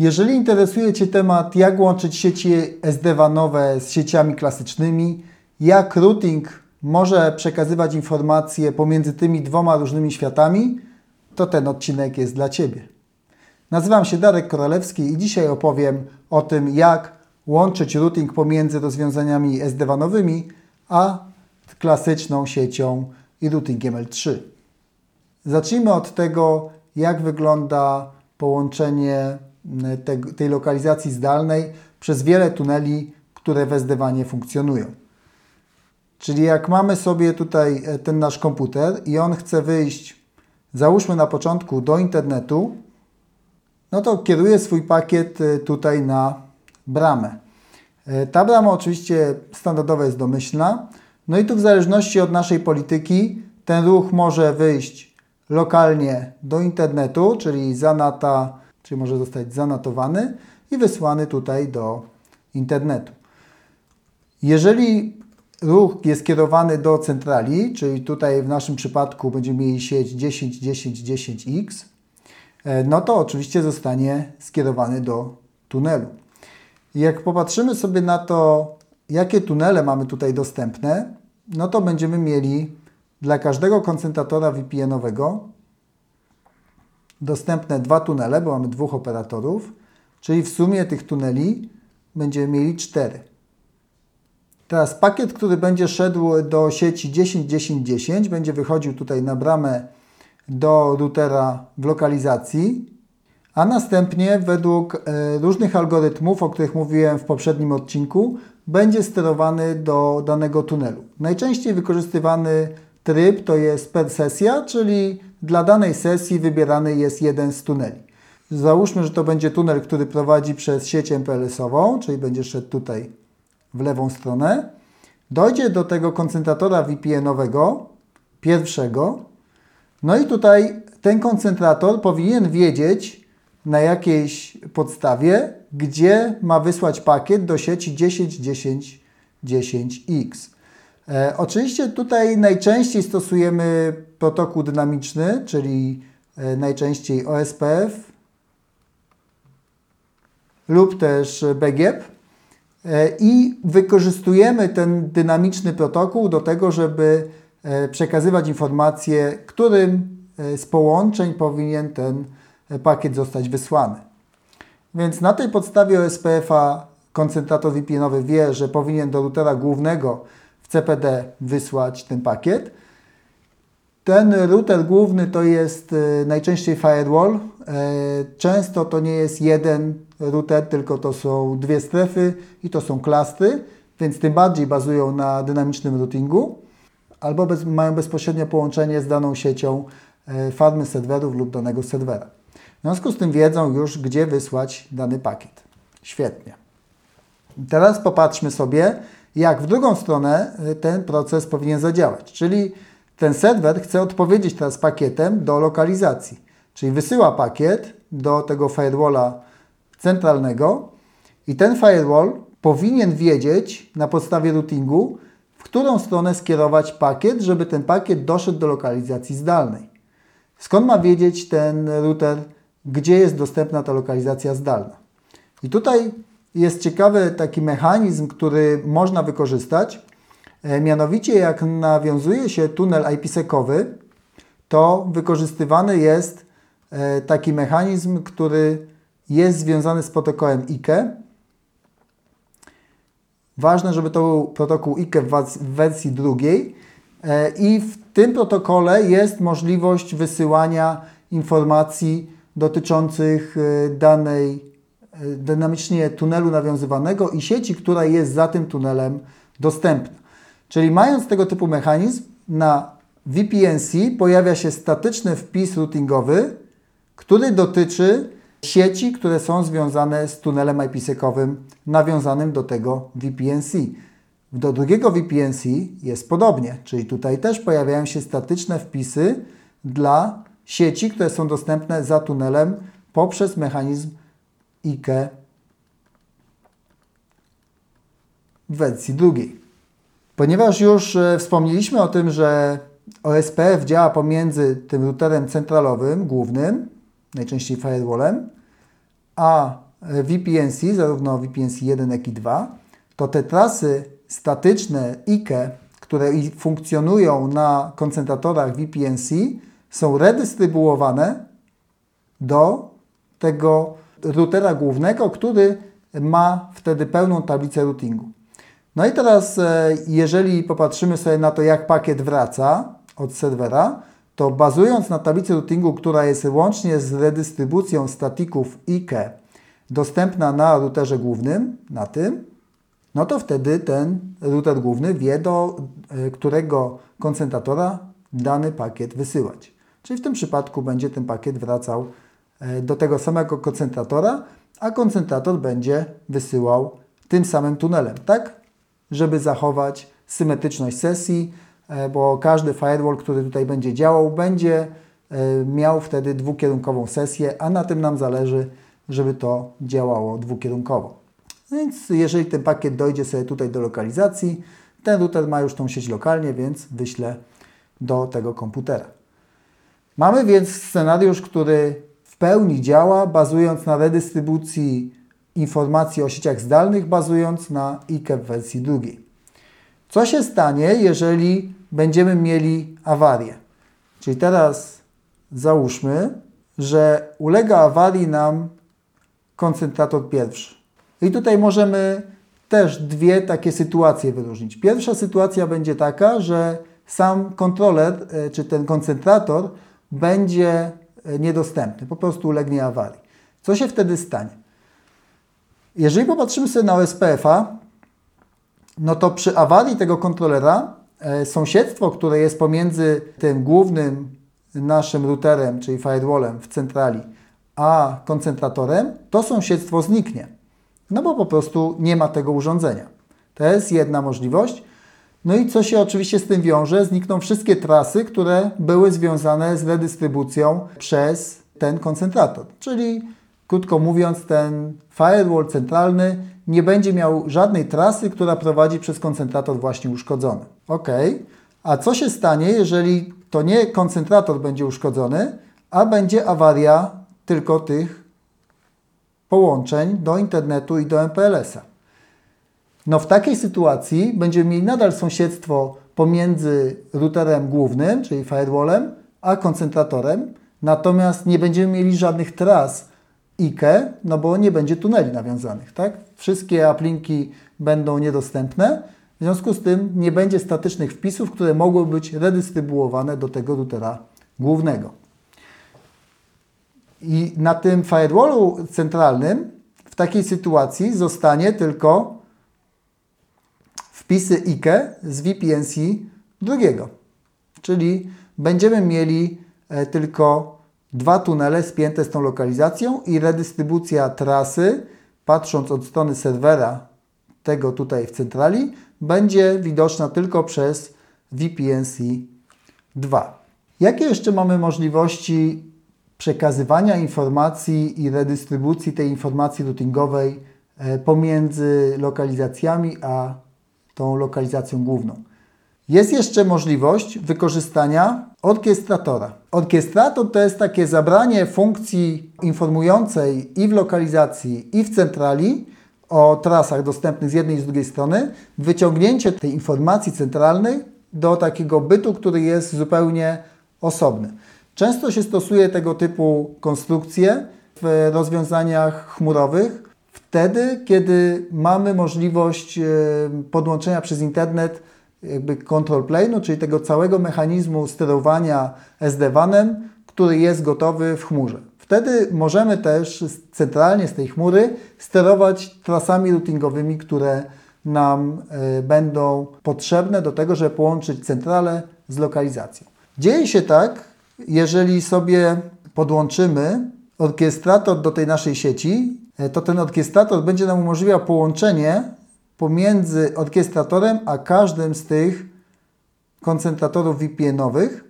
Jeżeli interesuje Cię temat, jak łączyć sieci SD-WANowe z sieciami klasycznymi, jak routing może przekazywać informacje pomiędzy tymi dwoma różnymi światami, to ten odcinek jest dla Ciebie. Nazywam się Darek Korolewski i dzisiaj opowiem o tym, jak łączyć routing pomiędzy rozwiązaniami SD-WANowymi a klasyczną siecią i routingiem L3. Zacznijmy od tego, jak wygląda połączenie te, tej lokalizacji zdalnej przez wiele tuneli, które w SD-WANie funkcjonują. Czyli jak mamy sobie tutaj e, ten nasz komputer i on chce wyjść, załóżmy na początku do internetu, no to kieruje swój pakiet e, tutaj na bramę. E, ta brama oczywiście standardowa jest domyślna, no i tu w zależności od naszej polityki ten ruch może wyjść lokalnie do internetu, czyli zanata, czyli może zostać zanotowany i wysłany tutaj do internetu. Jeżeli ruch jest kierowany do centrali, czyli tutaj w naszym przypadku będziemy mieli sieć 10, 10, 10x, no to oczywiście zostanie skierowany do tunelu. Jak popatrzymy sobie na to, jakie tunele mamy tutaj dostępne, no to będziemy mieli dla każdego koncentratora VPN-owego dostępne dwa tunele, bo mamy dwóch operatorów, czyli w sumie tych tuneli będziemy mieli cztery. Teraz pakiet, który będzie szedł do sieci 10.10.10 będzie wychodził tutaj na bramę do routera w lokalizacji, a następnie według e, różnych algorytmów, o których mówiłem w poprzednim odcinku, będzie sterowany do danego tunelu. Najczęściej wykorzystywany tryb to jest per sesja, czyli dla danej sesji wybierany jest jeden z tuneli. Załóżmy, że to będzie tunel, który prowadzi przez sieć MPLS-ową, czyli będzie szedł tutaj w lewą stronę. Dojdzie do tego koncentratora VPN-owego, pierwszego. No i tutaj ten koncentrator powinien wiedzieć na jakiejś podstawie, gdzie ma wysłać pakiet do sieci 10.10.10x. E, oczywiście tutaj najczęściej stosujemy protokół dynamiczny, czyli e, najczęściej OSPF lub też BGP e, i wykorzystujemy ten dynamiczny protokół do tego, żeby e, przekazywać informacje, którym e, z połączeń powinien ten e, pakiet zostać wysłany. Więc na tej podstawie OSPF-a koncentrator VPN-owy wie, że powinien do routera głównego CPD wysłać ten pakiet. Ten router główny to jest e, najczęściej firewall. E, często to nie jest jeden router, tylko to są dwie strefy i to są klastry, więc tym bardziej bazują na dynamicznym routingu albo bez, mają bezpośrednie połączenie z daną siecią e, farmy serwerów lub danego serwera. W związku z tym wiedzą już, gdzie wysłać dany pakiet. Świetnie. Teraz popatrzmy sobie, jak w drugą stronę y, ten proces powinien zadziałać. Czyli ten serwer chce odpowiedzieć teraz pakietem do lokalizacji, czyli wysyła pakiet do tego firewalla centralnego i ten firewall powinien wiedzieć na podstawie routingu, w którą stronę skierować pakiet, żeby ten pakiet doszedł do lokalizacji zdalnej. Skąd ma wiedzieć ten router, gdzie jest dostępna ta lokalizacja zdalna? I tutaj jest ciekawy taki mechanizm, który można wykorzystać. E, mianowicie, jak nawiązuje się tunel IPsec-owy, to wykorzystywany jest e, taki mechanizm, który jest związany z protokołem IKE. Ważne, żeby to był protokół IKE w wersji drugiej e, i w tym protokole jest możliwość wysyłania informacji dotyczących danej dynamicznie tunelu nawiązywanego i sieci, która jest za tym tunelem dostępna. Czyli mając tego typu mechanizm, na VPNC pojawia się statyczny wpis routingowy, który dotyczy sieci, które są związane z tunelem IPsec-owym nawiązanym do tego VPNC. Do drugiego VPNC jest podobnie, czyli tutaj też pojawiają się statyczne wpisy dla sieci, które są dostępne za tunelem poprzez mechanizm IKE w wersji drugiej. Ponieważ już e, wspomnieliśmy o tym, że OSPF działa pomiędzy tym routerem centralowym, głównym, najczęściej firewallem, a e, VPNC, zarówno VPNC 1, jak i 2, to te trasy statyczne IKE, które funkcjonują na koncentratorach VPNC, są redystrybuowane do tego routera głównego, który ma wtedy pełną tablicę routingu. No i teraz, e, jeżeli popatrzymy sobie na to, jak pakiet wraca od serwera, to bazując na tablicy routingu, która jest łącznie z redystrybucją statików IKE dostępna na routerze głównym, na tym, no to wtedy ten router główny wie, do e, którego koncentratora dany pakiet wysyłać. Czyli w tym przypadku będzie ten pakiet wracał do tego samego koncentratora, a koncentrator będzie wysyłał tym samym tunelem, tak? Żeby zachować symetryczność sesji, e, bo każdy firewall, który tutaj będzie działał, będzie miał wtedy dwukierunkową sesję, a na tym nam zależy, żeby to działało dwukierunkowo. Więc jeżeli ten pakiet dojdzie sobie tutaj do lokalizacji, ten router ma już tą sieć lokalnie, więc wyślę do tego komputera. Mamy więc scenariusz, który pełni działa, bazując na redystrybucji informacji o sieciach zdalnych, bazując na IKE w wersji drugiej. Co się stanie, jeżeli będziemy mieli awarię? Czyli teraz załóżmy, że ulega awarii nam koncentrator pierwszy. I tutaj możemy też dwie takie sytuacje wyróżnić. Pierwsza sytuacja będzie taka, że sam kontroler e, czy ten koncentrator będzie niedostępny, po prostu ulegnie awarii. Co się wtedy stanie? Jeżeli popatrzymy sobie na OSPF-a, no to przy awarii tego kontrolera e, sąsiedztwo, które jest pomiędzy tym głównym naszym routerem, czyli firewallem w centrali, a koncentratorem, to sąsiedztwo zniknie. No bo po prostu nie ma tego urządzenia. To jest jedna możliwość. No i co się oczywiście z tym wiąże? Znikną wszystkie trasy, które były związane z redystrybucją przez ten koncentrator. Czyli krótko mówiąc, ten firewall centralny nie będzie miał żadnej trasy, która prowadzi przez koncentrator właśnie uszkodzony. Ok, a co się stanie, jeżeli to nie koncentrator będzie uszkodzony, a będzie awaria tylko tych połączeń do internetu i do MPLS-a. No w takiej sytuacji będziemy mieli nadal sąsiedztwo pomiędzy routerem głównym, czyli firewallem, a koncentratorem, natomiast nie będziemy mieli żadnych tras IKE, no bo nie będzie tuneli nawiązanych, tak? Wszystkie uplinki będą niedostępne, w związku z tym nie będzie statycznych wpisów, które mogłyby być redystrybuowane do tego routera głównego. I na tym firewallu centralnym w takiej sytuacji zostanie tylko wpisy IKE z VPNC drugiego. Czyli będziemy mieli e, tylko dwa tunele spięte z tą lokalizacją i redystrybucja trasy, patrząc od strony serwera tego tutaj w centrali, będzie widoczna tylko przez VPNC 2. Jakie jeszcze mamy możliwości przekazywania informacji i redystrybucji tej informacji routingowej e, pomiędzy lokalizacjami a tą lokalizacją główną. Jest jeszcze możliwość wykorzystania orkiestratora. Orkiestrator to jest takie zabranie funkcji informującej i w lokalizacji, i w centrali o trasach dostępnych z jednej i z drugiej strony, wyciągnięcie tej informacji centralnej do takiego bytu, który jest zupełnie osobny. Często się stosuje tego typu konstrukcje w rozwiązaniach chmurowych, wtedy, kiedy mamy możliwość e, podłączenia przez internet jakby control plane'u, czyli tego całego mechanizmu sterowania SD-WAN-em, który jest gotowy w chmurze. Wtedy możemy też centralnie z tej chmury sterować trasami routingowymi, które nam e, będą potrzebne do tego, żeby połączyć centralę z lokalizacją. Dzieje się tak, jeżeli sobie podłączymy orkiestrator do tej naszej sieci, to ten orkiestrator będzie nam umożliwiał połączenie pomiędzy orkiestratorem a każdym z tych koncentratorów VPN-owych.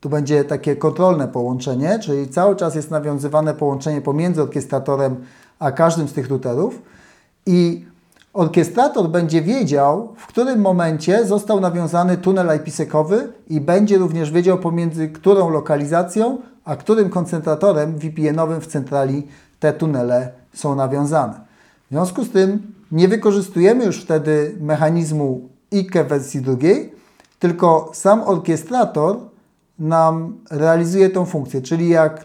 Tu będzie takie kontrolne połączenie, czyli cały czas jest nawiązywane połączenie pomiędzy orkiestratorem a każdym z tych routerów i Orkiestrator będzie wiedział, w którym momencie został nawiązany tunel IPsec-owy i będzie również wiedział pomiędzy którą lokalizacją a którym koncentratorem VPN-owym w centrali te tunele są nawiązane. W związku z tym nie wykorzystujemy już wtedy mechanizmu IKE wersji drugiej, tylko sam orkiestrator nam realizuje tą funkcję, czyli jak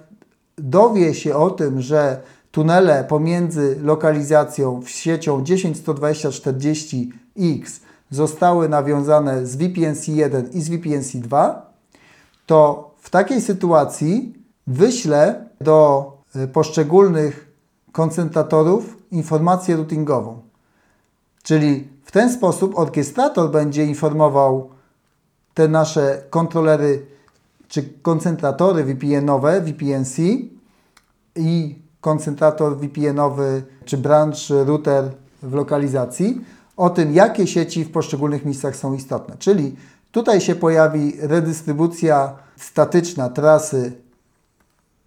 dowie się o tym, że tunele pomiędzy lokalizacją w siecią 10.120.40x zostały nawiązane z VPNC1 i z VPNC2, to w takiej sytuacji wyślę do y, poszczególnych koncentratorów informację routingową. Czyli w ten sposób orkiestrator będzie informował te nasze kontrolery czy koncentratory VPN-owe, VPNC i koncentrator VPN-owy czy branch router w lokalizacji o tym, jakie sieci w poszczególnych miejscach są istotne. Czyli tutaj się pojawi redystrybucja statyczna trasy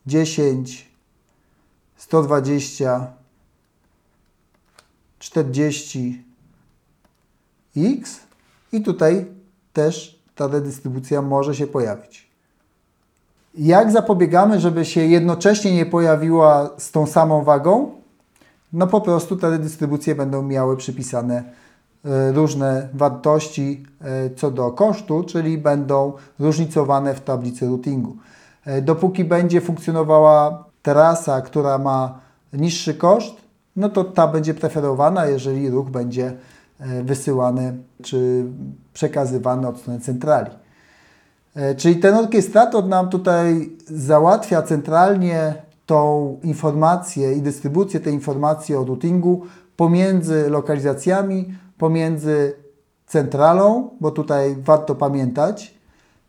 10, 120, 40 x i tutaj też ta redystrybucja może się pojawić. Jak zapobiegamy, żeby się jednocześnie nie pojawiła z tą samą wagą? No po prostu te redystrybucje będą miały przypisane różne wartości e, co do kosztu, czyli będą różnicowane w tablicy routingu. E, dopóki będzie funkcjonowała trasa, która ma niższy koszt, no to ta będzie preferowana, jeżeli ruch będzie wysyłany czy przekazywany od strony centrali. E, czyli ten orkiestrator nam tutaj załatwia centralnie tą informację i dystrybucję tej informacji o routingu pomiędzy lokalizacjami, pomiędzy centralą, bo tutaj warto pamiętać,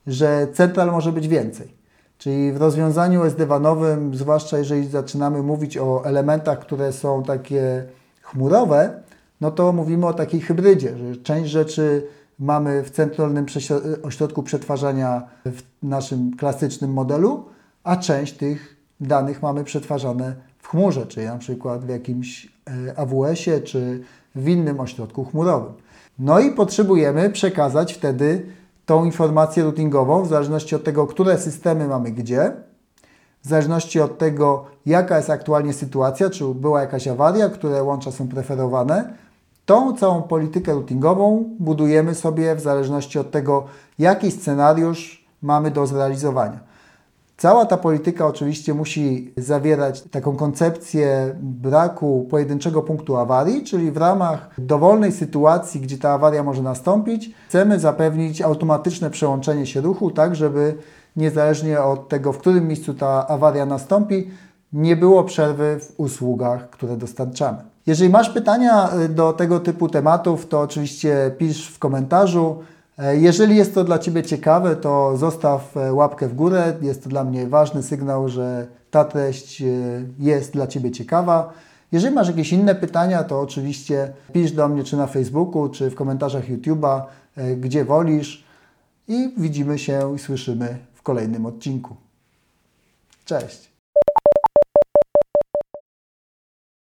że central może być więcej. Czyli w rozwiązaniu SD-WANowym, zwłaszcza jeżeli zaczynamy mówić o elementach, które są takie chmurowe, no to mówimy o takiej hybrydzie, że część rzeczy mamy w centralnym ośrodku przetwarzania w naszym klasycznym modelu, a część tych danych mamy przetwarzane chmurze, czyli na przykład w jakimś e, AWS-ie czy w innym ośrodku chmurowym. No i potrzebujemy przekazać wtedy tą informację routingową w zależności od tego, które systemy mamy gdzie, w zależności od tego, jaka jest aktualnie sytuacja, czy była jakaś awaria, które łącza są preferowane, Tą całą politykę routingową budujemy sobie w zależności od tego, jaki scenariusz mamy do zrealizowania. Cała ta polityka oczywiście musi zawierać taką koncepcję braku pojedynczego punktu awarii, czyli w ramach dowolnej sytuacji, gdzie ta awaria może nastąpić, chcemy zapewnić automatyczne przełączenie się ruchu, tak żeby niezależnie od tego, w którym miejscu ta awaria nastąpi, nie było przerwy w usługach, które dostarczamy. Jeżeli masz pytania y, do tego typu tematów, to oczywiście pisz w komentarzu. E, jeżeli jest to dla Ciebie ciekawe, to zostaw e, łapkę w górę. Jest to dla mnie ważny sygnał, że ta treść y, jest dla Ciebie ciekawa. Jeżeli masz jakieś inne pytania, to oczywiście pisz do mnie czy na Facebooku, czy w komentarzach YouTube'a, e, gdzie wolisz. I widzimy się i słyszymy w kolejnym odcinku. Cześć!